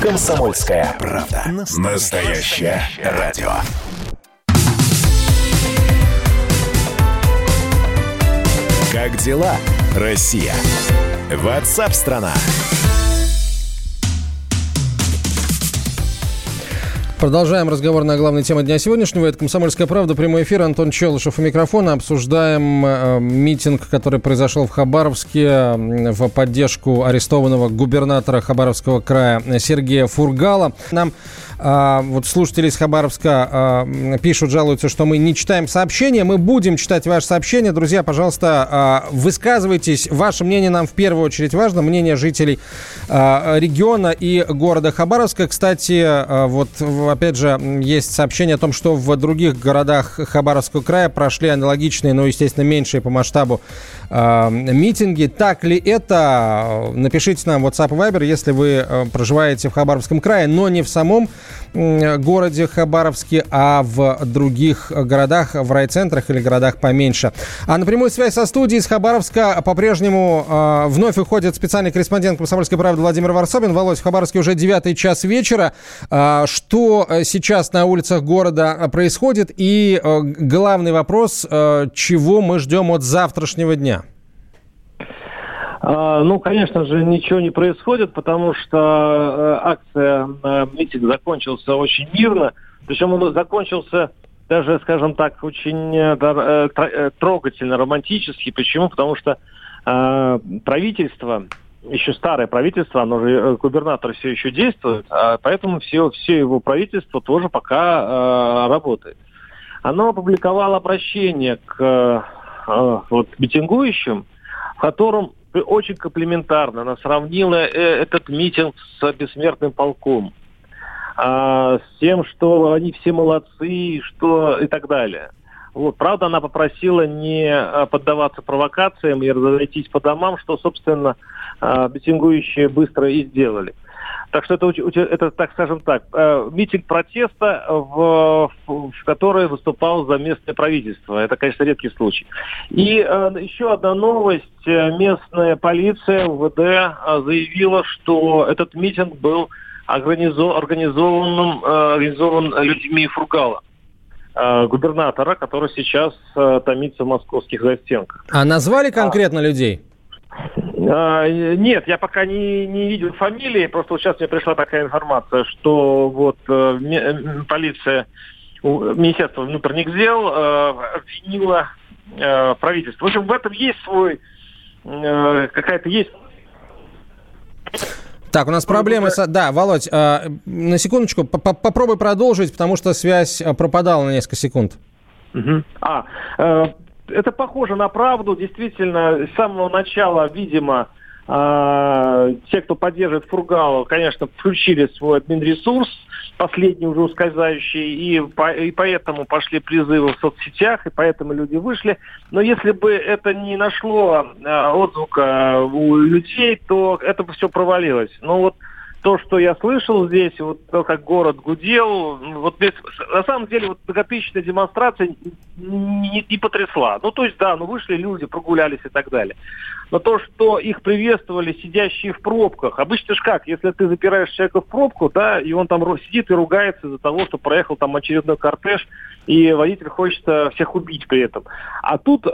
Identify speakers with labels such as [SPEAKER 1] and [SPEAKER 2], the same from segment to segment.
[SPEAKER 1] Комсомольская правда. Настоящее радио. Как дела, Россия? Ватсап-страна!
[SPEAKER 2] Продолжаем разговор на главной теме дня сегодняшнего. Это «Комсомольская правда», прямой эфир. Антон Челышев у микрофона. Обсуждаем э, митинг, который произошел в Хабаровске э, в поддержку арестованного губернатора Хабаровского края Сергея Фургала. Нам э, вот слушатели из Хабаровска э, пишут, жалуются, что мы не читаем сообщения. Мы будем читать ваши сообщения. Друзья, пожалуйста, э, высказывайтесь. Ваше мнение нам в первую очередь важно. Мнение жителей региона и города Хабаровска. Кстати, вот опять же, есть сообщение о том, что в других городах Хабаровского края прошли аналогичные, но, естественно, меньшие по масштабу э, митинги. Так ли это? Напишите нам в WhatsApp Viber, если вы э, проживаете в Хабаровском крае, но не в самом городе Хабаровске, а в других городах, в райцентрах или городах поменьше. А на прямую связь со студией из Хабаровска по-прежнему э, вновь выходит специальный корреспондент «Комсомольской правды» Владимир Варсобин. Володь, в Хабаровске уже девятый час вечера. Э, что Э, сейчас на улицах города э, происходит и э, главный вопрос, чего мы ждем от завтрашнего дня?
[SPEAKER 3] А, ну, конечно же, ничего не происходит, потому что акция, митинг закончился очень мирно. Причем он закончился даже, скажем так, очень трогательно, романтически. Почему? Потому что правительство еще старое правительство, оно же, э, губернатор все еще действует, а поэтому все, все его правительство тоже пока э, работает. Оно опубликовало обращение к э, вот, митингующим, в котором очень комплиментарно она сравнила э, этот митинг с бессмертным полком, э, с тем, что они все молодцы, что и так далее. Вот. Правда, она попросила не э, поддаваться провокациям и разойтись по домам, что, собственно, э, митингующие быстро и сделали. Так что это, это так скажем так, э, митинг протеста, в, в который выступал за местное правительство. Это, конечно, редкий случай. И еще одна новость. Местная полиция, МВД, заявила, что этот митинг был организованным, организован людьми Фургала. Э, губернатора, который сейчас э, томится в московских застенках.
[SPEAKER 2] А назвали конкретно а, людей?
[SPEAKER 3] А, нет, я пока не, не видел фамилии, просто вот сейчас мне пришла такая информация, что вот э, полиция, Министерство внутренних дел э, обвинило э, правительство. В общем, в этом есть свой, э, какая-то есть
[SPEAKER 2] так, у нас проблемы с... Да, Володь, э, на секундочку, попробуй продолжить, потому что связь а, пропадала на несколько секунд.
[SPEAKER 3] Угу. А, э, это похоже на правду. Действительно, с самого начала, видимо, э, те, кто поддерживает Фургала, конечно, включили свой админ-ресурс, последний уже ускользающий, и, по, и поэтому пошли призывы в соцсетях, и поэтому люди вышли. Но если бы это не нашло э, отзвука у людей, то это бы все провалилось. Но вот то, что я слышал здесь, вот то, как город гудел, вот на самом деле вот многотысячная демонстрация не, не потрясла. Ну, то есть, да, ну вышли люди, прогулялись и так далее. Но то, что их приветствовали сидящие в пробках, обычно же как, если ты запираешь человека в пробку, да, и он там сидит и ругается из-за того, что проехал там очередной кортеж, и водитель хочет всех убить при этом. А тут э,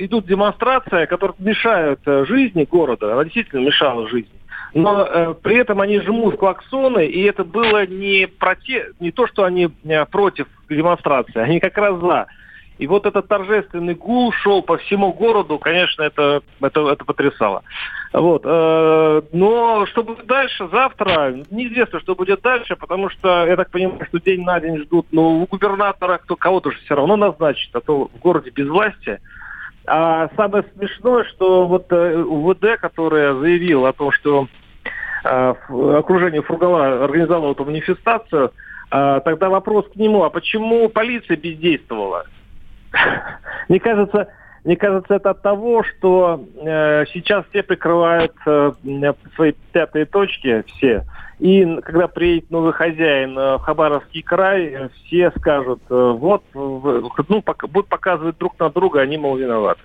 [SPEAKER 3] идут демонстрации, которые мешают э, жизни города, она действительно мешала жизни но э, при этом они жмут клаксоны, и это было не, проте... не то, что они э, против демонстрации, они как раз за. И вот этот торжественный гул шел по всему городу, конечно, это, это, это потрясало. Вот. Э, но что будет дальше, завтра, неизвестно, что будет дальше, потому что, я так понимаю, что день на день ждут нового губернатора, кто кого-то же все равно назначит, а то в городе без власти. А самое смешное, что вот э, УВД, которая заявила о том, что окружение Фургала организовало эту манифестацию, э, тогда вопрос к нему, а почему полиция бездействовала? Мне кажется, мне кажется, это от того, что э, сейчас все прикрывают э, свои пятые точки, все. И когда приедет новый хозяин э, в Хабаровский край, все скажут, э, вот, ну, пок- будут показывать друг на друга, они, мол, виноваты.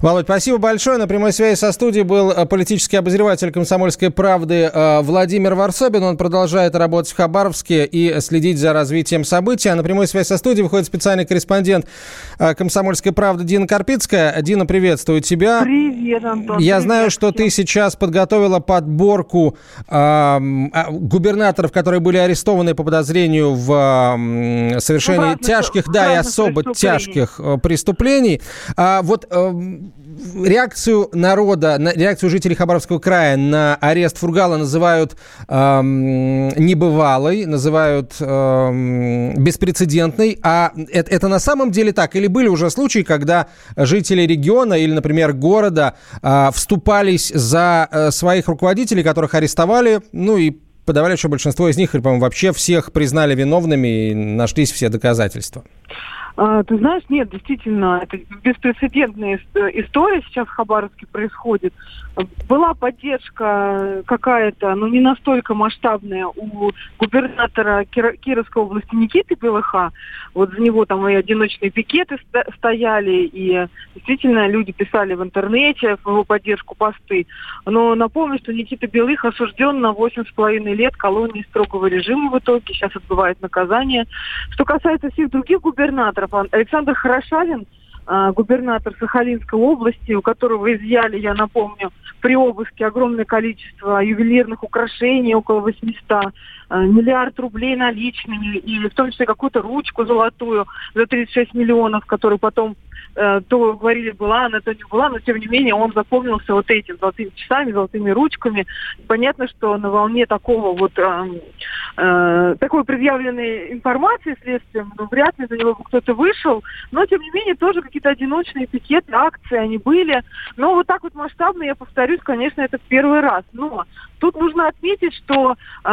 [SPEAKER 2] Володь, спасибо большое. На прямой связи со студией был э, политический обозреватель «Комсомольской правды» э, Владимир Варсобин. Он продолжает работать в Хабаровске и следить за развитием событий. А на прямой связи со студией выходит специальный корреспондент э, «Комсомольской правды» Дина Карпицкая. Дина, приветствую тебя.
[SPEAKER 4] Привет, Антон.
[SPEAKER 2] Я знаю, что ты сейчас подготовила подборку э, губернаторов, которые были арестованы по подозрению в э, совершении
[SPEAKER 4] разных-
[SPEAKER 2] тяжких,
[SPEAKER 4] в
[SPEAKER 2] да, и особо тяжких преступлений. А вот э, реакцию народа, на, реакцию жителей Хабаровского края на арест Фургала называют эм, небывалой, называют эм, беспрецедентной. А это, это на самом деле так? Или были уже случаи, когда жители региона или, например, города э, вступались за э, своих руководителей, которых арестовали, ну и подавляющее большинство из них, или, по-моему, вообще всех признали виновными и нашлись все доказательства?
[SPEAKER 4] А, ты знаешь, нет, действительно, это беспрецедентная ис- история сейчас в Хабаровске происходит. Была поддержка какая-то, но не настолько масштабная у губернатора Кировской области Никиты Белыха. Вот за него там и одиночные пикеты стояли, и действительно люди писали в интернете в его поддержку посты. Но напомню, что Никита Белых осужден на 8,5 лет колонии строгого режима в итоге, сейчас отбывает наказание. Что касается всех других губернаторов, Ан- Александр Хорошавин, губернатор Сахалинской области, у которого изъяли, я напомню, при обыске огромное количество ювелирных украшений, около 800, а, миллиард рублей наличными, и в том числе какую-то ручку золотую за 36 миллионов, которую потом то говорили, была она, то не была, но тем не менее он запомнился вот этими золотыми часами, золотыми ручками. Понятно, что на волне такого вот э, э, такой предъявленной информации следствием, ну, вряд ли за него бы кто-то вышел, но тем не менее тоже какие-то одиночные пикеты, акции, они были. Но вот так вот масштабно, я повторюсь, конечно, это в первый раз. Но тут нужно отметить, что э,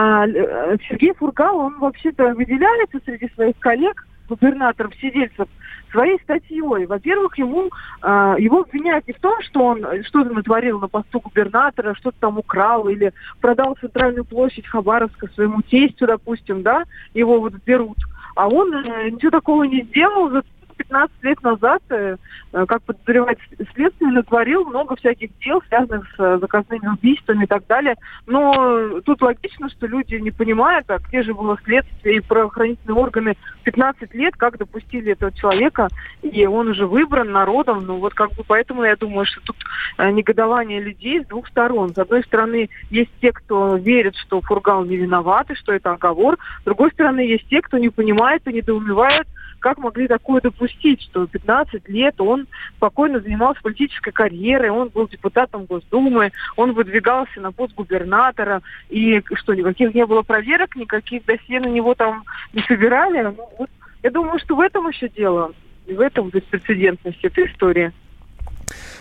[SPEAKER 4] Сергей Фургал, он вообще-то выделяется среди своих коллег, губернаторов, сидельцев, своей статьей. Во-первых, ему э, его обвиняют не в том, что он что-то натворил на посту губернатора, что-то там украл или продал центральную площадь Хабаровска своему тестю, допустим, да, его вот берут. А он э, ничего такого не сделал, 15 лет назад, э, э, как подозревать следствие, натворил много всяких дел, связанных с э, заказными убийствами и так далее. Но тут логично, что люди не понимают, а где же было следствие и правоохранительные органы 15 лет, как допустили этого человека, и он уже выбран народом. Ну вот как бы поэтому я думаю, что тут негодование людей с двух сторон. С одной стороны, есть те, кто верит, что Фургал не виноват и что это оговор. С другой стороны, есть те, кто не понимает и недоумевает, как могли такое допустить, что 15 лет он спокойно занимался политической карьерой, он был депутатом Госдумы, он выдвигался на пост губернатора, и что, никаких не было проверок, никаких досье на него там не собирали. Ну, вот, я думаю, что в этом еще дело, в этом беспрецедентность этой истории.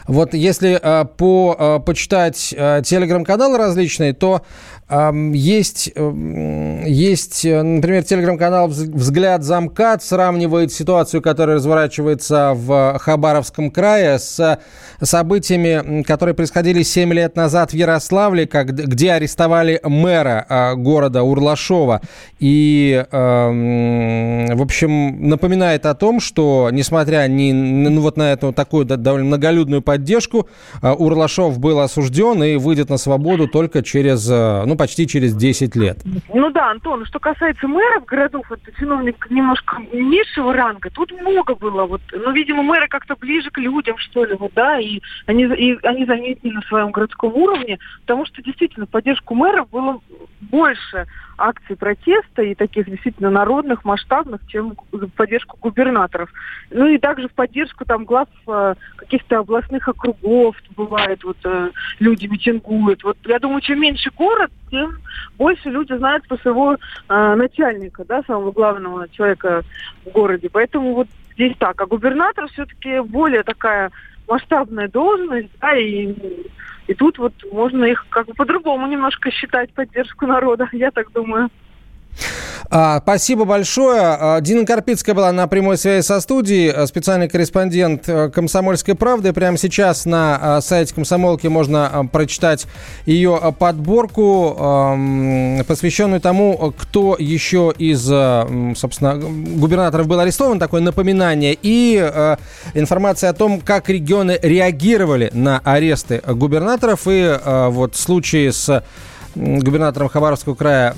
[SPEAKER 2] Вот если э, по, э, почитать э, телеграм-каналы различные, то э, есть, э, есть, например, телеграм-канал «Взгляд замкат» сравнивает ситуацию, которая разворачивается в Хабаровском крае с событиями, которые происходили 7 лет назад в Ярославле, как, где арестовали мэра э, города Урлашова. И, э, в общем, напоминает о том, что, несмотря ни, ну, вот на эту такую довольно многолюдную поддержку, э, Урлашов был осужден и выйдет на свободу только через, э, ну, почти через 10 лет.
[SPEAKER 4] Ну да, Антон, что касается мэров городов, это чиновник немножко низшего ранга, тут много было, вот, ну, видимо, мэры как-то ближе к людям, что ли, вот, да, и они, и они заметили на своем городском уровне, потому что действительно поддержку мэров было больше акций протеста и таких действительно народных, масштабных, чем в поддержку губернаторов. Ну и также в поддержку там глав э, каких-то областных округов бывает, вот э, люди митингуют. Вот я думаю, чем меньше город, тем больше люди знают про своего э, начальника, да, самого главного человека в городе. Поэтому вот здесь так. А губернатор все-таки более такая масштабная должность, да, и, и тут вот можно их как бы по-другому немножко считать поддержку народа, я так думаю.
[SPEAKER 2] А, спасибо большое. А, Дина Карпицкая была на прямой связи со студией, а, специальный корреспондент э, «Комсомольской правды». Прямо сейчас на сайте «Комсомолки» можно прочитать ее подборку, посвященную тому, кто еще из, собственно, губернаторов был арестован, такое напоминание, и информация о том, как регионы реагировали на аресты губернаторов, и вот случаи с губернатором Хабаровского края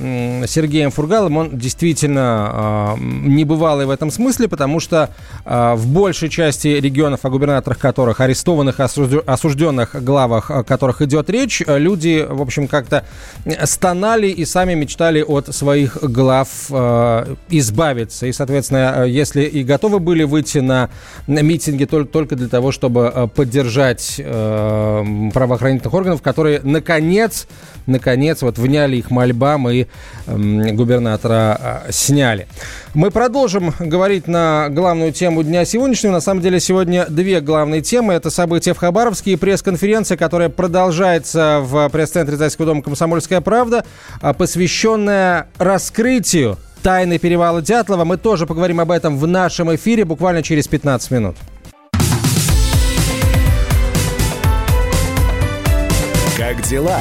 [SPEAKER 2] Сергеем Фургалом, он действительно э, небывалый в этом смысле, потому что э, в большей части регионов, о губернаторах которых, арестованных, осужденных главах о которых идет речь, люди, в общем, как-то стонали и сами мечтали от своих глав э, избавиться. И, соответственно, если и готовы были выйти на митинги только, для того, чтобы поддержать э, правоохранительных органов, которые, наконец, наконец, вот вняли их мольбам и губернатора э, сняли. Мы продолжим говорить на главную тему дня сегодняшнего. На самом деле сегодня две главные темы. Это события в Хабаровске и пресс-конференция, которая продолжается в пресс-центре Зайского дома «Комсомольская правда», а, посвященная раскрытию тайны перевала Дятлова. Мы тоже поговорим об этом в нашем эфире буквально через 15 минут.
[SPEAKER 1] Как дела,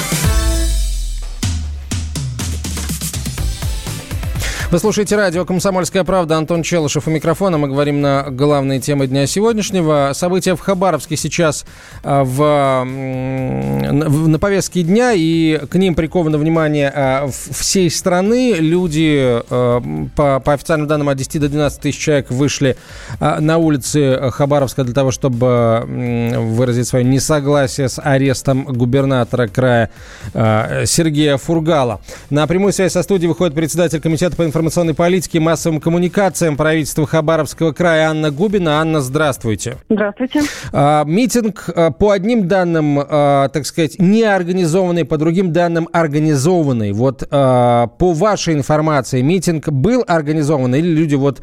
[SPEAKER 2] Вы слушаете радио «Комсомольская правда». Антон Челышев у микрофона. Мы говорим на главные темы дня сегодняшнего. События в Хабаровске сейчас а, в, на повестке дня, и к ним приковано внимание а, всей страны. Люди, а, по, по официальным данным, от 10 до 12 тысяч человек вышли на улицы Хабаровска для того, чтобы выразить свое несогласие с арестом губернатора края Сергея Фургала. На прямую связь со студией выходит председатель комитета по информации информационной политике и массовым коммуникациям правительства Хабаровского края Анна Губина. Анна, здравствуйте.
[SPEAKER 5] Здравствуйте.
[SPEAKER 2] А, митинг а, по одним данным, а, так сказать, не организованный, по другим данным организованный. Вот по вашей информации, митинг был организован или люди вот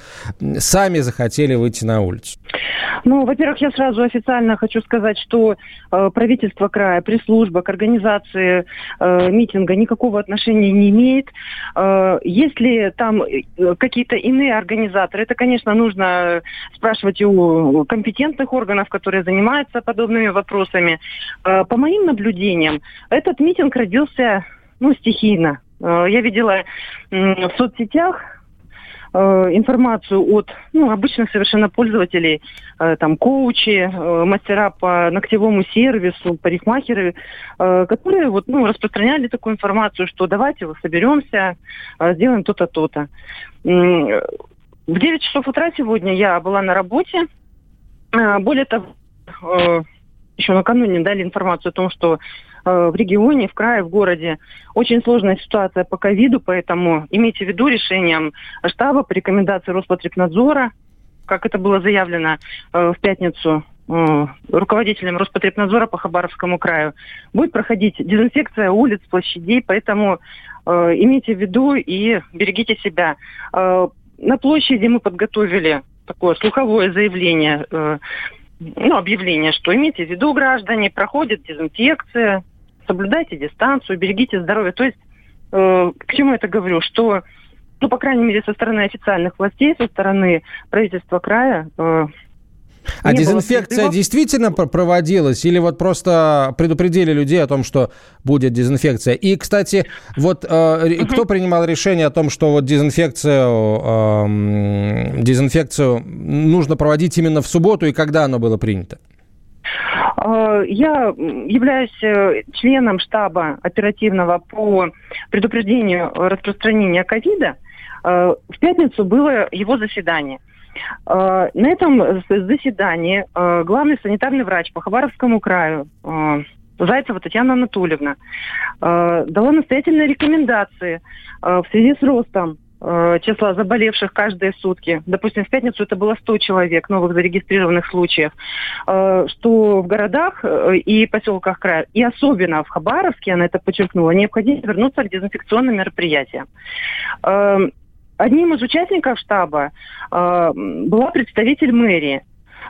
[SPEAKER 2] сами захотели выйти на улицу?
[SPEAKER 5] Ну, во-первых, я сразу официально хочу сказать, что э, правительство края, пресс-служба к организации э, митинга никакого отношения не имеет. Э, если там э, какие-то иные организаторы, это, конечно, нужно спрашивать у компетентных органов, которые занимаются подобными вопросами. Э, по моим наблюдениям, этот митинг родился ну, стихийно. Э, я видела в соцсетях информацию от ну, обычных совершенно пользователей, э, там коучи, э, мастера по ногтевому сервису, парикмахеры, э, которые вот, ну, распространяли такую информацию, что давайте вот соберемся, э, сделаем то-то, то-то. В 9 часов утра сегодня я была на работе. Э, более того, э, еще накануне дали информацию о том, что Э, в регионе, в крае, в городе. Очень сложная ситуация по ковиду, поэтому имейте в виду решением штаба по рекомендации Роспотребнадзора, как это было заявлено э, в пятницу э, руководителем Роспотребнадзора по Хабаровскому краю, будет проходить дезинфекция улиц, площадей, поэтому э, имейте в виду и берегите себя. Э, на площади мы подготовили такое слуховое заявление, э, ну, объявление, что имейте в виду, граждане, проходит дезинфекция, соблюдайте дистанцию, берегите здоровье. То есть, э, к чему это говорю? Что, ну, по крайней мере, со стороны официальных властей, со стороны правительства края, э,
[SPEAKER 2] а дезинфекция действительно проводилась или вот просто предупредили людей о том, что будет дезинфекция? И, кстати, вот э, угу. кто принимал решение о том, что вот дезинфекцию, э, дезинфекцию нужно проводить именно в субботу и когда оно было принято?
[SPEAKER 5] Э, я являюсь э, членом штаба оперативного по предупреждению распространения ковида. Э, в пятницу было его заседание. На этом заседании главный санитарный врач по Хабаровскому краю Зайцева Татьяна Анатольевна дала настоятельные рекомендации в связи с ростом Э, числа заболевших каждые сутки. Допустим, в пятницу это было 100 человек новых зарегистрированных случаев. Э, что в городах э, и поселках края, и особенно в Хабаровске, она это подчеркнула, необходимо вернуться к дезинфекционным мероприятиям. Одним из участников штаба была представитель мэрии.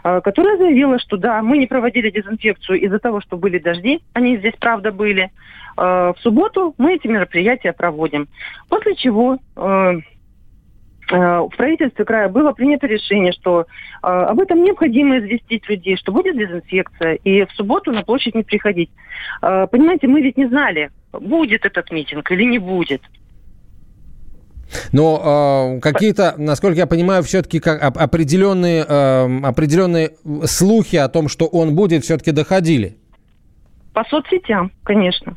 [SPEAKER 5] э, которая заявила, что да, мы не проводили дезинфекцию из-за того, что были дожди, они здесь правда были. Э, в субботу мы эти мероприятия проводим. После чего э, в правительстве края было принято решение, что э, об этом необходимо известить людей, что будет дезинфекция, и в субботу на площадь не приходить. Э, понимаете, мы ведь не знали, будет этот митинг или не будет.
[SPEAKER 2] Но э, какие-то, насколько я понимаю, все-таки как определенные, э, определенные слухи о том, что он будет, все-таки доходили.
[SPEAKER 5] По соцсетям, конечно.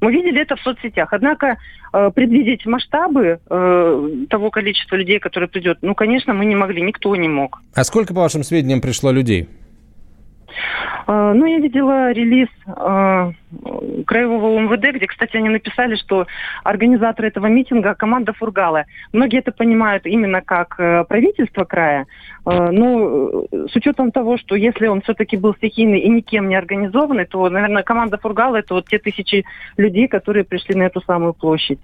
[SPEAKER 5] Мы видели это в соцсетях. Однако э, предвидеть масштабы э, того количества людей, которое придет, ну, конечно, мы не могли, никто не мог.
[SPEAKER 2] А сколько, по вашим сведениям, пришло людей?
[SPEAKER 5] А, ну, я видела релиз э, Краевого МВД, где, кстати, они написали, что организаторы этого митинга – команда Фургала. Многие это понимают именно как э, правительство края, э, но с учетом того, что если он все-таки был стихийный и никем не организованный, то, наверное, команда Фургала – это вот те тысячи людей, которые пришли на эту самую площадь.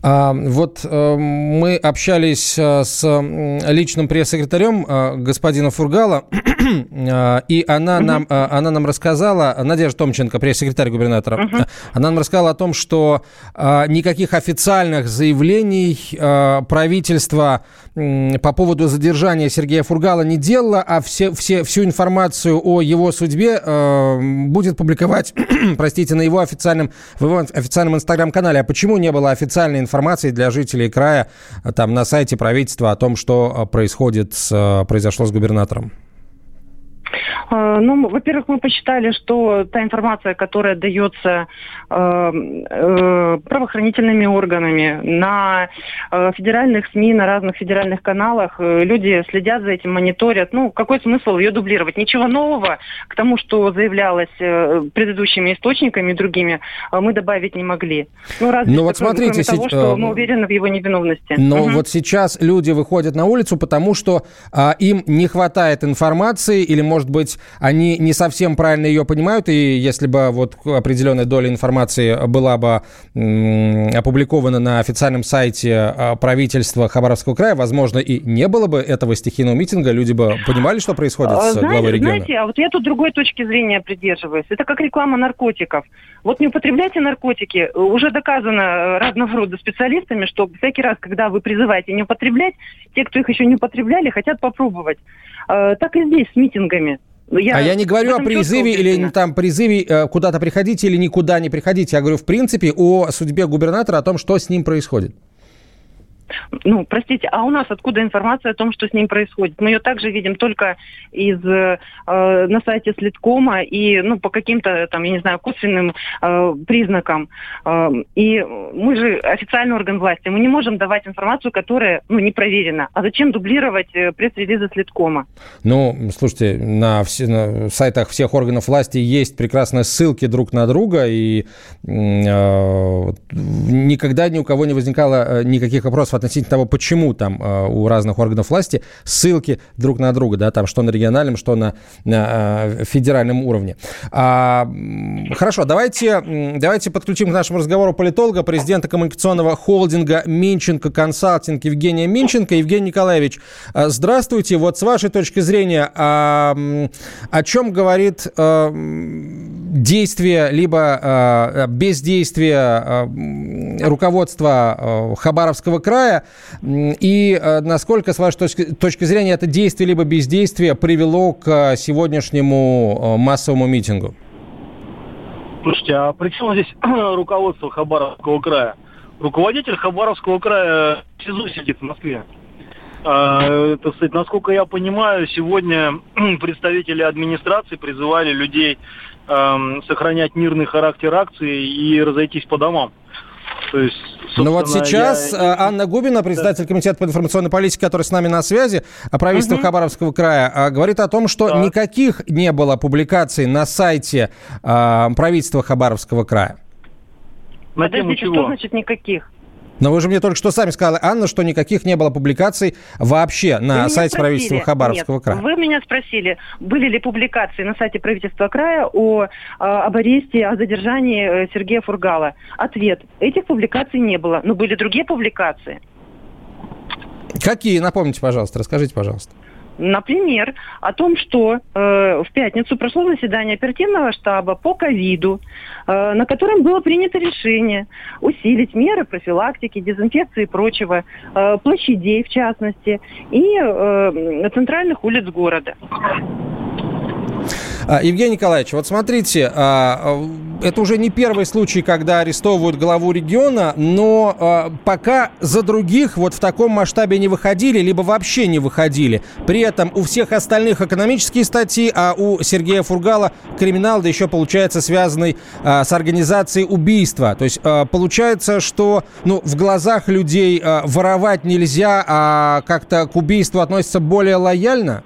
[SPEAKER 2] А, вот а, мы общались а, с личным пресс-секретарем а, господина Фургала, и она, нам, она нам рассказала, Надежда Томченко, пресс-секретарь губернатора, она нам рассказала о том, что никаких официальных заявлений а, правительство по поводу задержания Сергея Фургала не делало, а все, все, всю информацию о его судьбе будет публиковать, простите, на его официальном, в его официальном инстаграм-канале. А почему не было официальной информации для жителей края а, там на сайте правительства о том, что а, происходит, с, а, произошло с губернатором?
[SPEAKER 5] Ну, во-первых, мы посчитали, что та информация, которая дается э, э, правоохранительными органами на э, федеральных СМИ, на разных федеральных каналах, э, люди следят за этим, мониторят. Ну, какой смысл ее дублировать? Ничего нового к тому, что заявлялось э, предыдущими источниками и другими, э, мы добавить не могли.
[SPEAKER 2] Ну, разве ну, вот смотрите,
[SPEAKER 5] кроме того, что мы уверены в его невиновности.
[SPEAKER 2] Но угу. вот сейчас люди выходят на улицу, потому что э, им не хватает информации или, может быть, они не совсем правильно ее понимают, и если бы вот определенная доля информации была бы опубликована на официальном сайте а, правительства Хабаровского края, возможно, и не было бы этого стихийного митинга, люди бы понимали, что происходит с знаете, главой региона.
[SPEAKER 5] Знаете, а вот я тут другой точки зрения придерживаюсь. Это как реклама наркотиков. Вот не употребляйте наркотики. Уже доказано э, разного рода специалистами, что всякий раз, когда вы призываете не употреблять, те, кто их еще не употребляли, хотят попробовать. Э, так и здесь с митингами.
[SPEAKER 2] Ну, я а я не говорю о призыве или там призыве э, куда-то приходить или никуда не приходить. Я говорю, в принципе, о судьбе губернатора, о том, что с ним происходит.
[SPEAKER 5] Ну, простите, а у нас откуда информация о том, что с ним происходит? Мы ее также видим только из э, на сайте Следкома и ну по каким-то там, я не знаю, косвенным э, признакам. Э, и мы же официальный орган власти, мы не можем давать информацию, которая ну не проверена. А зачем дублировать э, пресс-релизы Следкома?
[SPEAKER 2] Ну, слушайте, на, все, на сайтах всех органов власти есть прекрасные ссылки друг на друга и э, никогда ни у кого не возникало э, никаких вопросов относительно того, почему там э, у разных органов власти ссылки друг на друга, да, там что на региональном, что на, на э, федеральном уровне. А, хорошо, давайте, давайте подключим к нашему разговору политолога, президента коммуникационного холдинга Минченко Консалтинг Евгения Минченко. Евгений Николаевич, э, здравствуйте. Вот с вашей точки зрения, а, о чем говорит а, действие либо а, бездействие а, руководства а, Хабаровского края. И э, насколько, с вашей точки, точки зрения, это действие либо бездействие привело к сегодняшнему э, массовому митингу?
[SPEAKER 6] Слушайте, а при чем здесь руководство Хабаровского края? Руководитель Хабаровского края в СИЗО сидит в Москве. А, кстати, насколько я понимаю, сегодня представители администрации призывали людей эм, сохранять мирный характер акции и разойтись по домам.
[SPEAKER 2] То есть, ну вот сейчас я... Э, Анна Губина, председатель да. комитета по информационной политике, который с нами на связи, а правительство угу. Хабаровского края, а, говорит о том, что да. никаких не было публикаций на сайте а, правительства Хабаровского края.
[SPEAKER 5] На тему Подождите, чего? что значит никаких?
[SPEAKER 2] Но вы же мне только что сами сказали, Анна, что никаких не было публикаций вообще на вы сайте правительства Хабаровского Нет, края.
[SPEAKER 5] Вы меня спросили, были ли публикации на сайте правительства края о, а, об аресте, о задержании э, Сергея Фургала. Ответ. Этих публикаций не было, но были другие публикации.
[SPEAKER 2] Какие? Напомните, пожалуйста, расскажите, пожалуйста.
[SPEAKER 5] Например, о том, что э, в пятницу прошло заседание оперативного штаба по ковиду, э, на котором было принято решение усилить меры профилактики, дезинфекции и прочего, э, площадей в частности, и э, центральных улиц города.
[SPEAKER 2] А, Евгений Николаевич, вот смотрите, а, это уже не первый случай, когда арестовывают главу региона, но а, пока за других вот в таком масштабе не выходили, либо вообще не выходили. При этом у всех остальных экономические статьи, а у Сергея Фургала криминал, да еще получается связанный с организацией убийства. То есть получается, что ну, в глазах людей воровать нельзя, а как-то к убийству относятся более лояльно?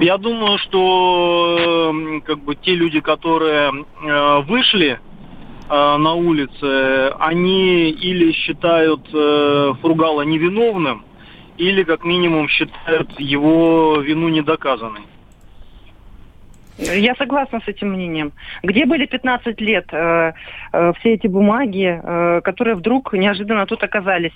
[SPEAKER 6] Я думаю, что как бы те люди, которые э, вышли э, на улице, они или считают э, Фургала невиновным, или как минимум считают его вину недоказанной.
[SPEAKER 5] Я согласна с этим мнением. Где были 15 лет э, э, все эти бумаги, э, которые вдруг неожиданно тут оказались?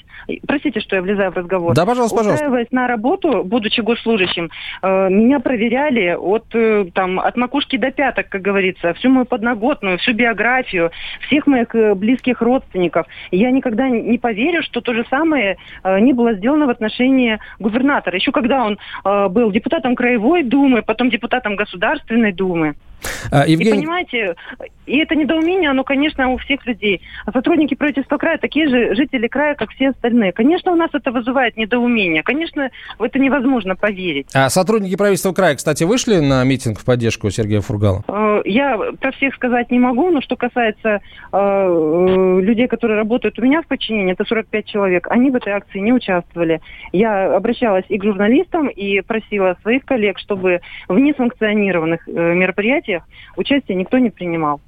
[SPEAKER 5] Простите, что я влезаю в разговор.
[SPEAKER 2] Да, пожалуйста, пожалуйста.
[SPEAKER 5] Устраиваясь на работу, будучи госслужащим, э, меня проверяли от, э, там, от макушки до пяток, как говорится, всю мою подноготную, всю биографию, всех моих э, близких родственников. я никогда не поверю, что то же самое э, не было сделано в отношении губернатора. Еще когда он э, был депутатом Краевой Думы, потом депутатом Государственной Государственной Думы. А, Евгений... И понимаете, и это недоумение, оно, конечно, у всех людей. А сотрудники правительства края такие же жители края, как все остальные. Конечно, у нас это вызывает недоумение. Конечно, в это невозможно поверить.
[SPEAKER 2] А сотрудники правительства края, кстати, вышли на митинг в поддержку Сергея Фургала?
[SPEAKER 5] Э, я про всех сказать не могу, но что касается э, людей, которые работают у меня в подчинении, это 45 человек, они в этой акции не участвовали. Я обращалась и к журналистам, и просила своих коллег, чтобы в несанкционированных э, мероприятиях участие никто не принимал.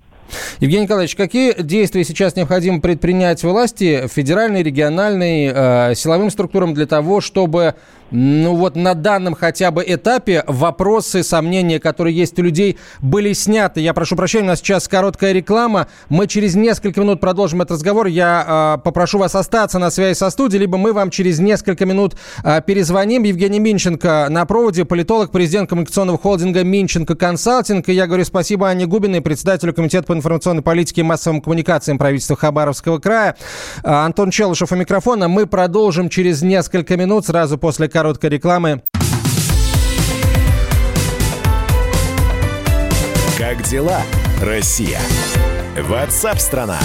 [SPEAKER 2] Евгений Николаевич, какие действия сейчас необходимо предпринять власти, федеральной, региональной, э, силовым структурам для того, чтобы ну вот на данном хотя бы этапе вопросы, сомнения, которые есть у людей, были сняты. Я прошу прощения, у нас сейчас короткая реклама. Мы через несколько минут продолжим этот разговор. Я э, попрошу вас остаться на связи со студией, либо мы вам через несколько минут э, перезвоним. Евгений Минченко на проводе, политолог, президент коммуникационного холдинга Минченко Консалтинг. И я говорю спасибо Анне Губиной, председателю Комитета по информационной политике и массовым коммуникациям правительства Хабаровского края. Э, Антон Челышев у микрофона. Мы продолжим через несколько минут, сразу после короткой рекламы.
[SPEAKER 1] Как дела, Россия? Ватсап-страна!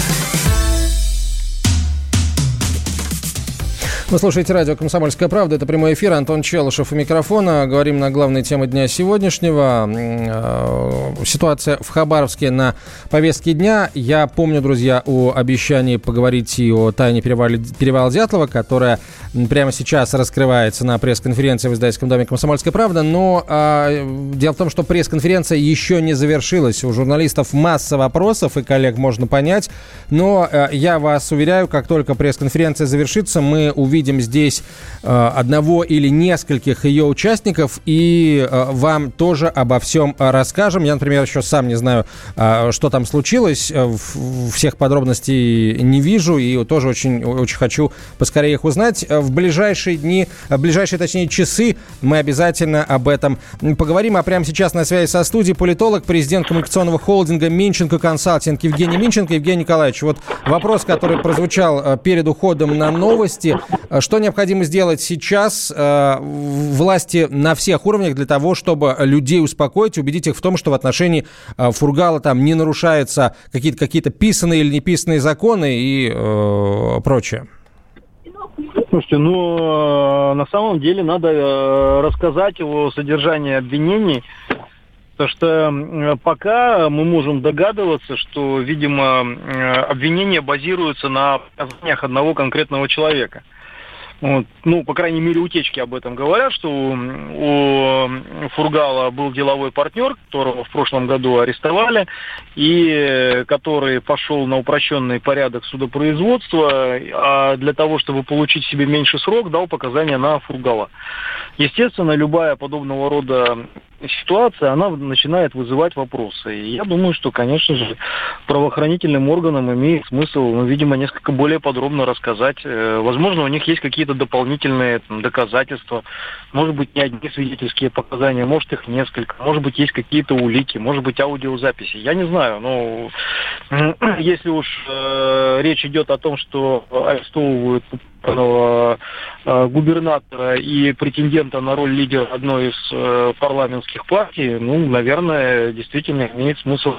[SPEAKER 2] Вы слушаете радио «Комсомольская правда». Это прямой эфир. Антон Челышев у микрофона. Говорим на главные темы дня сегодняшнего. Э, ситуация в Хабаровске на повестке дня. Я помню, друзья, о обещании поговорить и о тайне перевала, перевала Дятлова, которая прямо сейчас раскрывается на пресс-конференции в издательском доме «Комсомольская правда». Но э, дело в том, что пресс-конференция еще не завершилась. У журналистов масса вопросов, и коллег можно понять. Но э, я вас уверяю, как только пресс-конференция завершится, мы увидим здесь э, одного или нескольких ее участников и э, вам тоже обо всем расскажем. Я, например, еще сам не знаю, э, что там случилось, всех подробностей не вижу и тоже очень, очень хочу поскорее их узнать. В ближайшие дни, в ближайшие, точнее, часы мы обязательно об этом поговорим. А прямо сейчас на связи со студией политолог, президент коммуникационного холдинга Минченко Консалтинг Евгений Минченко. Евгений Николаевич, вот вопрос, который прозвучал перед уходом на новости. Э, что необходимо сделать сейчас э, власти на всех уровнях для того, чтобы людей успокоить, убедить их в том, что в отношении э, Фургала там не нарушаются какие-то какие писанные или неписанные законы и э, прочее?
[SPEAKER 6] Слушайте, ну, на самом деле надо рассказать о содержании обвинений, потому что пока мы можем догадываться, что, видимо, обвинения базируются на показаниях одного конкретного человека – вот, ну, по крайней мере, утечки об этом говорят, что у, Фургала был деловой партнер, которого в прошлом году арестовали, и который пошел на упрощенный порядок судопроизводства, а для того, чтобы получить себе меньше срок, дал показания на Фургала. Естественно, любая подобного рода ситуация, она начинает вызывать вопросы. И я думаю, что, конечно же, правоохранительным органам имеет смысл, ну, видимо, несколько более подробно рассказать. Э, возможно, у них есть какие-то дополнительные там, доказательства, может быть, не одни свидетельские показания, может, их несколько, может быть, есть какие-то улики, может быть, аудиозаписи. Я не знаю, но если уж э, речь идет о том, что арестовывают э, губернатора и претендента на роль лидера одной из э, парламентских партий, ну, наверное, действительно имеет смысл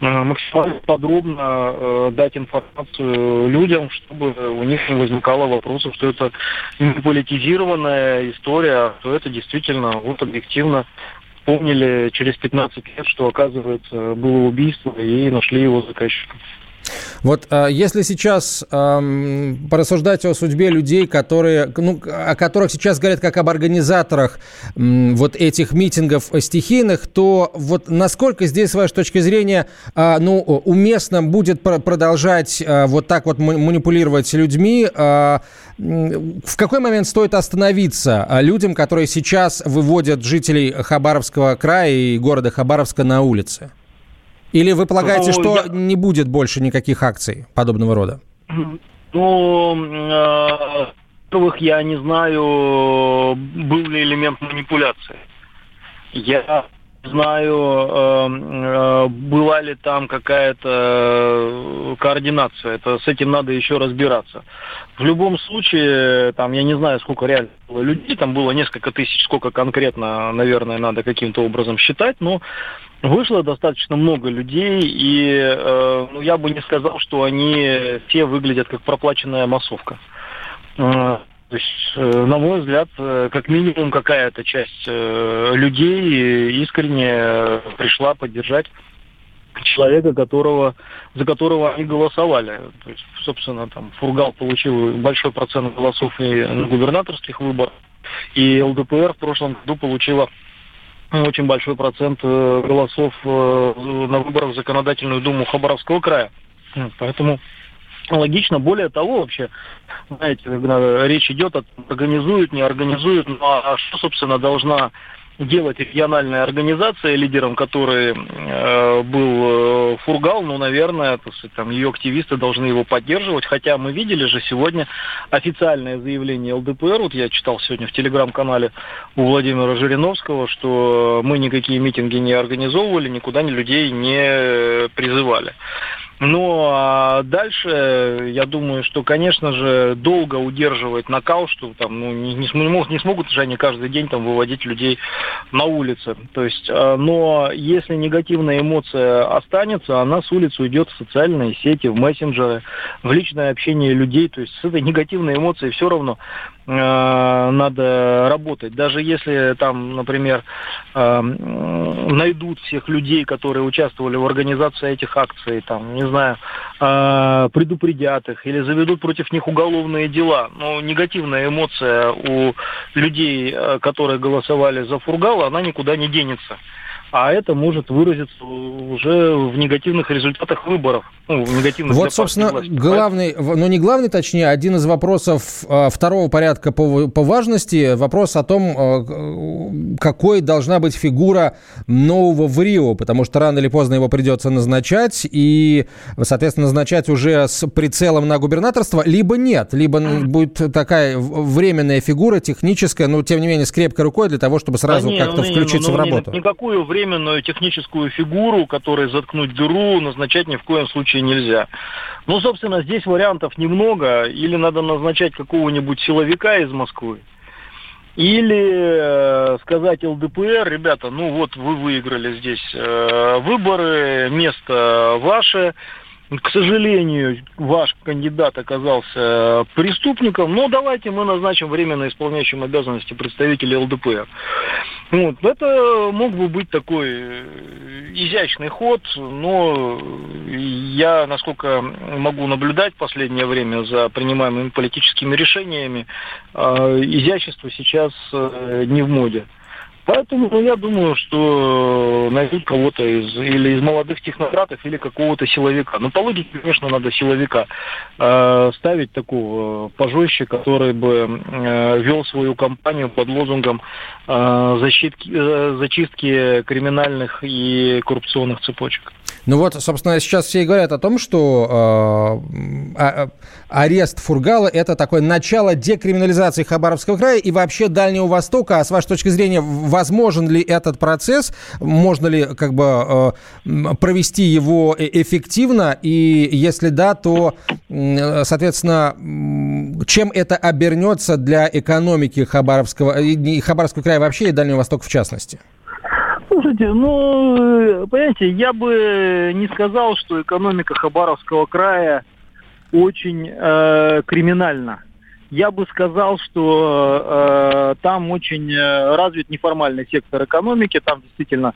[SPEAKER 6] э, максимально подробно дать информацию людям, чтобы у них не возникало вопросов, что это не политизированная история, а что это действительно вот объективно помнили через 15 лет, что, оказывается, было убийство и нашли его заказчика.
[SPEAKER 2] Вот а, если сейчас эм, порассуждать о судьбе людей, которые, ну, о которых сейчас говорят как об организаторах эм, вот этих митингов стихийных, то вот насколько здесь, с вашей точки зрения, э, ну, уместно будет продолжать э, вот так вот манипулировать людьми? Э, в какой момент стоит остановиться людям, которые сейчас выводят жителей Хабаровского края и города Хабаровска на улицы? Или вы полагаете, ну, что я... не будет больше никаких акций подобного рода?
[SPEAKER 6] Ну, э, во-первых, я не знаю, был ли элемент манипуляции. Я знаю, э, э, была ли там какая-то координация. Это с этим надо еще разбираться. В любом случае, там я не знаю, сколько реально было людей, там было несколько тысяч, сколько конкретно, наверное, надо каким-то образом считать, но вышло достаточно много людей, и э, ну, я бы не сказал, что они все выглядят как проплаченная массовка. Э, то есть, э, на мой взгляд, э, как минимум какая-то часть э, людей искренне пришла поддержать человека, которого, за которого они голосовали. То есть, собственно, там Фургал получил большой процент голосов и на губернаторских выборах, и ЛДПР в прошлом году получила очень большой процент э, голосов э, на выборах в Законодательную Думу Хабаровского края. Поэтому логично. Более того, вообще, знаете, когда речь идет о организуют, не организуют, ну а что, собственно, должна делать региональная организация, лидером которой э, был э, Фургал, ну, наверное, то есть, там ее активисты должны его поддерживать, хотя мы видели же сегодня официальное заявление ЛДПР, вот я читал сегодня в телеграм-канале у Владимира Жириновского, что мы никакие митинги не организовывали, никуда ни людей не призывали. Ну, а дальше, я думаю, что, конечно же, долго удерживать накал, что там, ну, не, не, смогут, не смогут же они каждый день там выводить людей на улицы. То есть, а, но если негативная эмоция останется, она с улицы уйдет в социальные сети, в мессенджеры, в личное общение людей. То есть с этой негативной эмоцией все равно надо работать. Даже если там, например, э, найдут всех людей, которые участвовали в организации этих акций, там, не знаю, э, предупредят их или заведут против них уголовные дела. Но негативная эмоция у людей, которые голосовали за Фургала, она никуда не денется а это может выразиться уже в негативных результатах выборов.
[SPEAKER 2] Ну, в негативных вот, собственно, власти. главный, ну не главный, точнее, один из вопросов э, второго порядка по, по важности, вопрос о том, э, какой должна быть фигура нового в Рио, потому что рано или поздно его придется назначать, и, соответственно, назначать уже с прицелом на губернаторство, либо нет, либо будет такая временная фигура, техническая, но, тем не менее, с крепкой рукой для того, чтобы сразу да как-то ну, включиться ну, в работу.
[SPEAKER 6] Никакую временную техническую фигуру, которой заткнуть дыру, назначать ни в коем случае нельзя. Ну, собственно, здесь вариантов немного. Или надо назначать какого-нибудь силовика из Москвы, или э, сказать ЛДПР, ребята, ну вот вы выиграли здесь э, выборы, место ваше, к сожалению, ваш кандидат оказался преступником, но давайте мы назначим временно исполняющим обязанности представителя ЛДПР. Вот. Это мог бы быть такой э, изящный ход, но я, насколько могу наблюдать в последнее время за принимаемыми политическими решениями, э, изящество сейчас э, не в моде. Поэтому ну, я думаю, что найдут кого-то из или из молодых технократов, или какого-то силовика. Ну, по логике, конечно, надо силовика э, ставить такого пожестче, который бы э, вел свою кампанию под лозунгом э, защитки, э, зачистки криминальных и коррупционных цепочек.
[SPEAKER 2] Ну вот, собственно, сейчас все и говорят о том, что э, а, арест Фургала – это такое начало декриминализации Хабаровского края и вообще Дальнего Востока. А с вашей точки зрения, возможен ли этот процесс? Можно ли как бы э, провести его э, эффективно? И если да, то, соответственно, чем это обернется для экономики Хабаровского, Хабаровского края вообще и Дальнего Востока в частности?
[SPEAKER 6] Слушайте, ну, понимаете, я бы не сказал, что экономика Хабаровского края очень э, криминальна. Я бы сказал, что э, там очень э, развит неформальный сектор экономики, там действительно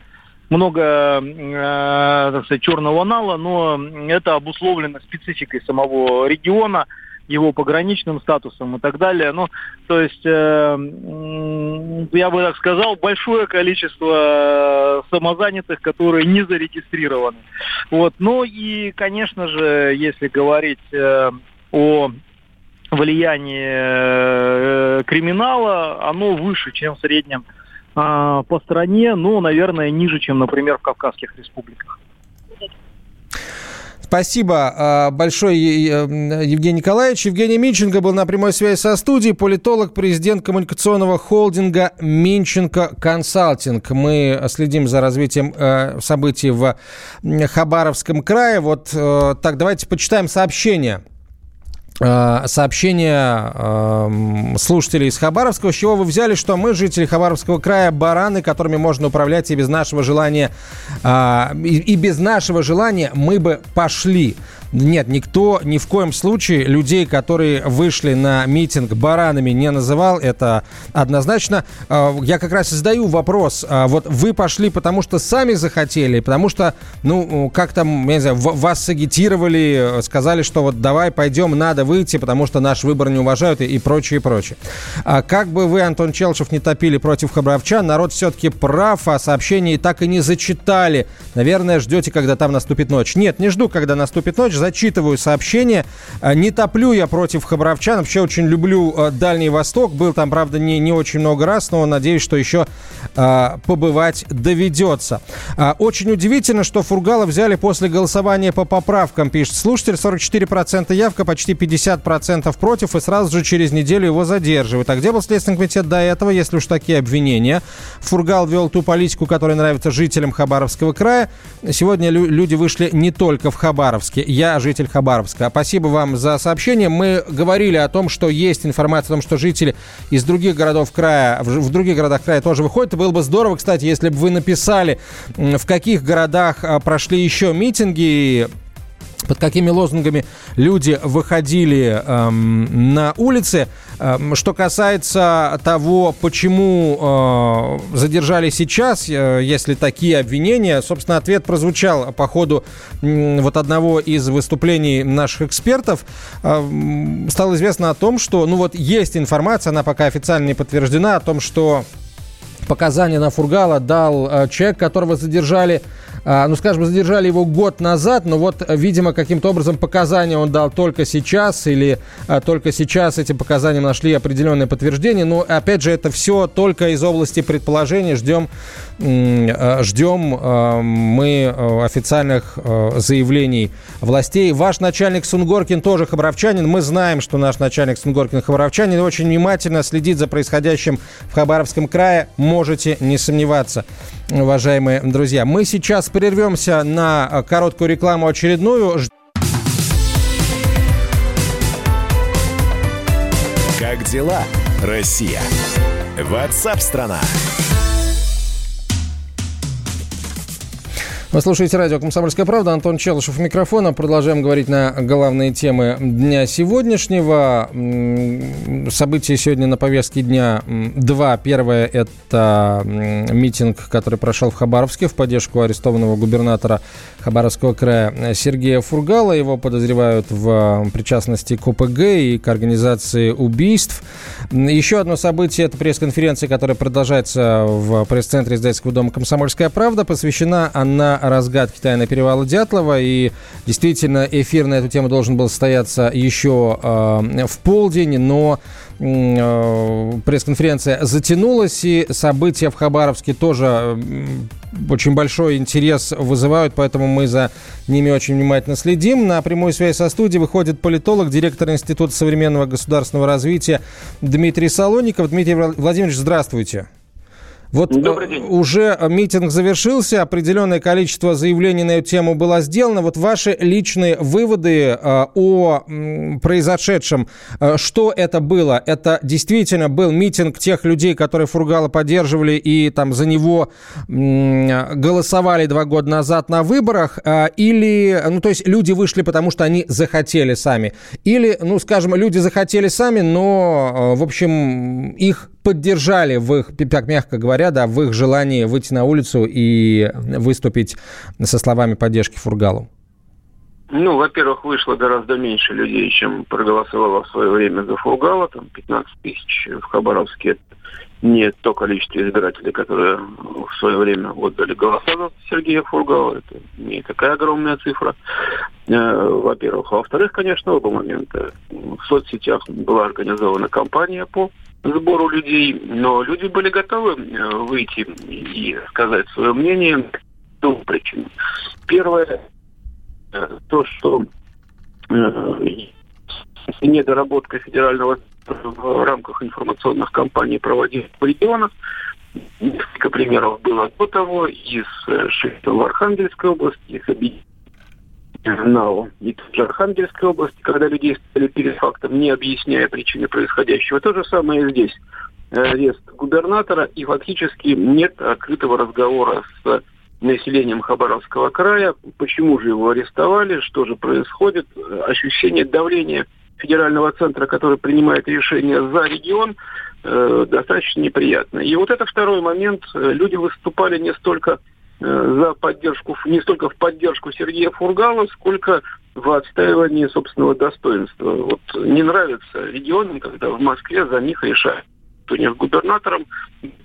[SPEAKER 6] много, э, так сказать, черного нала, но это обусловлено спецификой самого региона – его пограничным статусом и так далее. Ну, то есть, э, я бы так сказал, большое количество самозанятых, которые не зарегистрированы. Вот. Ну и, конечно же, если говорить э, о влиянии э, криминала, оно выше, чем в среднем э, по стране, но, наверное, ниже, чем, например, в Кавказских республиках.
[SPEAKER 2] Спасибо а, большое, Евгений Николаевич. Евгений Минченко был на прямой связи со студией, политолог, президент коммуникационного холдинга Минченко Консалтинг. Мы следим за развитием э, событий в Хабаровском крае. Вот э, так, давайте почитаем сообщение сообщение э, слушателей из Хабаровского, с чего вы взяли, что мы, жители Хабаровского края, бараны, которыми можно управлять и без нашего желания, э, и без нашего желания мы бы пошли. Нет, никто ни в коем случае людей, которые вышли на митинг баранами, не называл. Это однозначно. А, я как раз задаю вопрос. А, вот вы пошли, потому что сами захотели, потому что, ну, как там, я не знаю, вас сагитировали, сказали, что вот давай пойдем, надо выйти, потому что наш выбор не уважают и, и прочее, и прочее. А как бы вы, Антон Челшев, не топили против хабаровчан, народ все-таки прав, а сообщение так и не зачитали. Наверное, ждете, когда там наступит ночь. Нет, не жду, когда наступит ночь зачитываю сообщение. А, не топлю я против хабаровчан. Вообще очень люблю а, Дальний Восток. Был там, правда, не, не очень много раз, но надеюсь, что еще а, побывать доведется. Очень удивительно, что Фургала взяли после голосования по поправкам, пишет слушатель. 44% явка, почти 50% против, и сразу же через неделю его задерживают. А где был Следственный комитет до этого, если уж такие обвинения? Фургал вел ту политику, которая нравится жителям Хабаровского края. Сегодня люди вышли не только в Хабаровске. Я житель Хабаровска. Спасибо вам за сообщение. Мы говорили о том, что есть информация о том, что жители из других городов края, в других городах края тоже выходят. Было бы здорово, кстати, если бы вы написали, в каких городах а, прошли еще митинги, под какими лозунгами люди выходили эм, на улицы. Эм, что касается того, почему э, задержали сейчас, э, если такие обвинения, собственно, ответ прозвучал по ходу э, вот одного из выступлений наших экспертов. Э, стало известно о том, что, ну вот, есть информация, она пока официально не подтверждена, о том, что показания на Фургала дал э, человек, которого задержали а, ну, скажем, задержали его год назад, но вот, видимо, каким-то образом показания он дал только сейчас, или только сейчас эти показания нашли определенное подтверждение. Но, опять же, это все только из области предположений. Ждем, ждем мы официальных заявлений властей. Ваш начальник Сунгоркин тоже хабаровчанин. Мы знаем, что наш начальник Сунгоркин хабаровчанин очень внимательно следит за происходящим в Хабаровском крае. Можете не сомневаться, уважаемые друзья. Мы сейчас прервемся на э, короткую рекламу очередную.
[SPEAKER 1] Как дела, Россия? Ватсап-страна!
[SPEAKER 2] Вы слушаете радио «Комсомольская правда». Антон Челышев у микрофона. Продолжаем говорить на главные темы дня сегодняшнего. События сегодня на повестке дня два. Первое – это митинг, который прошел в Хабаровске в поддержку арестованного губернатора Хабаровского края Сергея Фургала. Его подозревают в причастности к ОПГ и к организации убийств. Еще одно событие – это пресс-конференция, которая продолжается в пресс-центре издательского дома «Комсомольская правда». Посвящена она разгадке тайны перевала Дятлова. И действительно, эфир на эту тему должен был состояться еще э, в полдень, но пресс-конференция затянулась, и события в Хабаровске тоже очень большой интерес вызывают, поэтому мы за ними очень внимательно следим. На прямую связь со студией выходит политолог, директор Института современного государственного развития Дмитрий Солоников. Дмитрий Владимирович, здравствуйте. Вот э, уже митинг завершился, определенное количество заявлений на эту тему было сделано. Вот ваши личные выводы э, о произошедшем. Э, что это было? Это действительно был митинг тех людей, которые Фургала поддерживали и там за него голосовали два года назад на выборах? Или, ну то есть люди вышли, потому что они захотели сами? Или, ну скажем, люди захотели сами, но, в общем, их поддержали в их, так мягко говоря, да, в их желании выйти на улицу и выступить со словами поддержки Фургалу?
[SPEAKER 7] Ну, во-первых, вышло гораздо меньше людей, чем проголосовало в свое время за Фургала, там 15 тысяч в Хабаровске. Не то количество избирателей, которые в свое время отдали голоса за Сергея Фургала. Это не такая огромная цифра, э, во-первых. А во-вторых, конечно, оба момента. В соцсетях была организована кампания по сбору людей, но люди были готовы э, выйти и сказать свое мнение. Двух причин. Первое, э, то, что э, недоработка федерального в рамках информационных кампаний проводимых в регионах. Несколько примеров было до того из в Архангельской области, из объединения НАО и в Архангельской области, когда людей стали перед фактом, не объясняя причины происходящего. То же самое и здесь. Арест губернатора, и фактически нет открытого разговора с населением Хабаровского края, почему же его арестовали, что же происходит, ощущение давления федерального центра, который принимает решения за регион, э, достаточно неприятно. И вот это второй момент. Люди выступали не столько Э, за поддержку, не столько в поддержку Сергея Фургала, сколько в отстаивании собственного достоинства. Вот не нравится регионам, когда в Москве за них решают у них губернатором,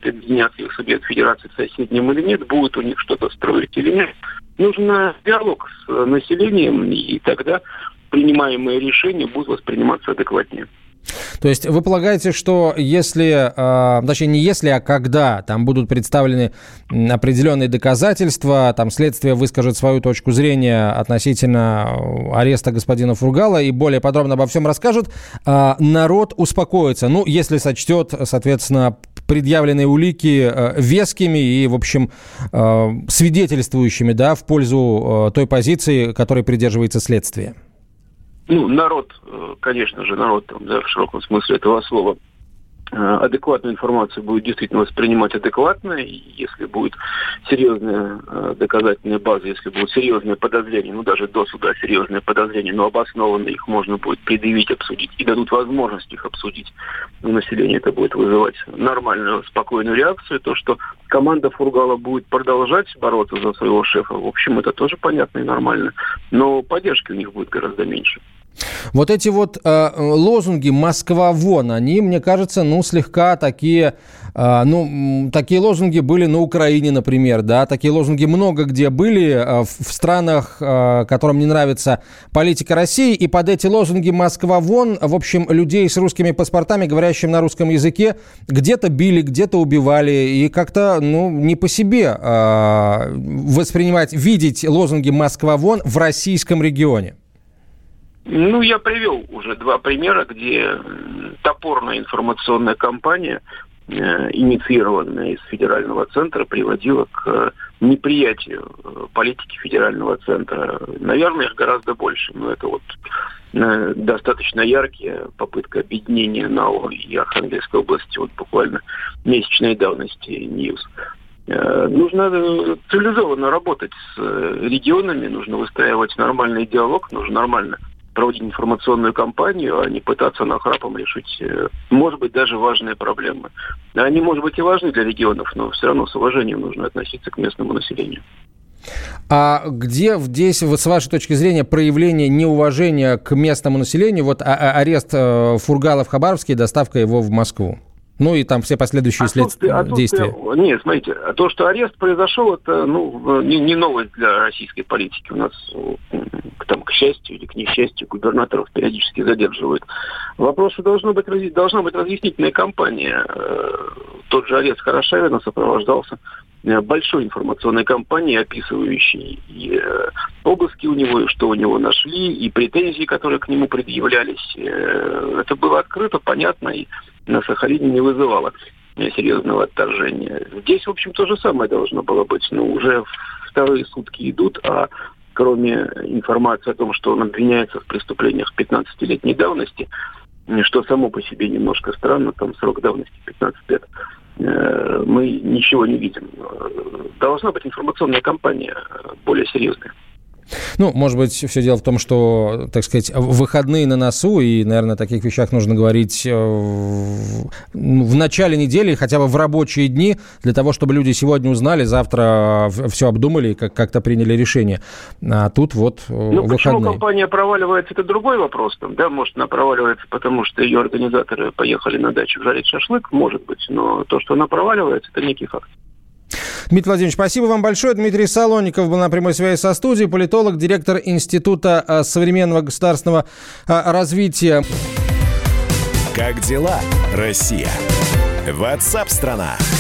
[SPEAKER 7] объединяться их субъект федерации соседним или нет, будет у них что-то строить или нет. Нужно диалог с населением, и тогда принимаемые решения будут восприниматься адекватнее.
[SPEAKER 2] То есть вы полагаете, что если, э, точнее не если, а когда там будут представлены определенные доказательства, там следствие выскажет свою точку зрения относительно ареста господина Фургала и более подробно обо всем расскажет, э, народ успокоится. Ну, если сочтет, соответственно, предъявленные улики э, вескими и, в общем, э, свидетельствующими да, в пользу э, той позиции, которой придерживается следствие
[SPEAKER 7] ну, народ, э, конечно же, народ там, да, в широком смысле этого слова, Э, адекватную информацию будет действительно воспринимать адекватно, если будет серьезная э, доказательная база, если будут серьезные подозрения, ну даже до суда серьезные подозрения, но обоснованно их можно будет предъявить, обсудить и дадут возможность их обсудить у населения, это будет вызывать нормальную, спокойную реакцию. То, что команда Фургала будет продолжать бороться за своего шефа, в общем, это тоже понятно и нормально, но поддержки у них будет гораздо меньше.
[SPEAKER 2] Вот эти вот э, лозунги «Москва вон», они, мне кажется, ну, слегка такие, э, ну, такие лозунги были на Украине, например, да, такие лозунги много где были э, в, странах, э, которым не нравится политика России, и под эти лозунги «Москва вон», в общем, людей с русскими паспортами, говорящим на русском языке, где-то били, где-то убивали, и как-то, ну, не по себе э, воспринимать, видеть лозунги «Москва вон» в российском регионе.
[SPEAKER 7] Ну, я привел уже два примера, где топорная информационная кампания, э, инициированная из федерального центра, приводила к неприятию э, политики федерального центра. Наверное, их гораздо больше, но это вот э, достаточно яркие попытка объединения НАО и Архангельской области, вот буквально месячной давности news. Нужно цивилизованно работать с регионами, нужно выстраивать нормальный диалог, нужно нормально проводить информационную кампанию, а не пытаться нахрапом решить, э, может быть, даже важные проблемы. Они, может быть, и важны для регионов, но все равно с уважением нужно относиться к местному населению.
[SPEAKER 2] А где здесь, с вашей точки зрения, проявление неуважения к местному населению, вот а, а, арест э, Фургала в Хабаровске и доставка его в Москву? Ну и там все последующие отсутствие, след... действия.
[SPEAKER 7] Нет, смотрите, то, что арест произошел, это ну, не, не новость для российской политики. У нас, там, к счастью или к несчастью, губернаторов периодически задерживают. Вопрос, что должно быть, должна быть разъяснительная кампания. Э, тот же арест Хорошавина сопровождался э, большой информационной кампанией, описывающей и э, обыски у него, и что у него нашли, и претензии, которые к нему предъявлялись. Это было открыто, понятно, и на Сахалине не вызывало серьезного отторжения. Здесь, в общем, то же самое должно было быть. Но уже вторые сутки идут, а кроме информации о том, что он обвиняется в преступлениях 15-летней давности, что само по себе немножко странно, там срок давности 15 лет, э, мы ничего не видим. Должна быть информационная кампания более серьезная.
[SPEAKER 2] Ну, может быть, все дело в том, что, так сказать, выходные на носу, и, наверное, о таких вещах нужно говорить э, в начале недели, хотя бы в рабочие дни, для того, чтобы люди сегодня узнали, завтра все обдумали и как-то приняли решение. А тут вот э, ну, выходные.
[SPEAKER 7] почему компания проваливается, это другой вопрос. Там, да, может, она проваливается, потому что ее организаторы поехали на дачу жарить шашлык, может быть, но то, что она проваливается, это некий факт.
[SPEAKER 2] Дмитрий Владимирович, спасибо вам большое. Дмитрий Солоников был на прямой связи со студией, политолог, директор Института а, современного государственного а, развития.
[SPEAKER 1] Как дела, Россия? Ватсап-страна! страна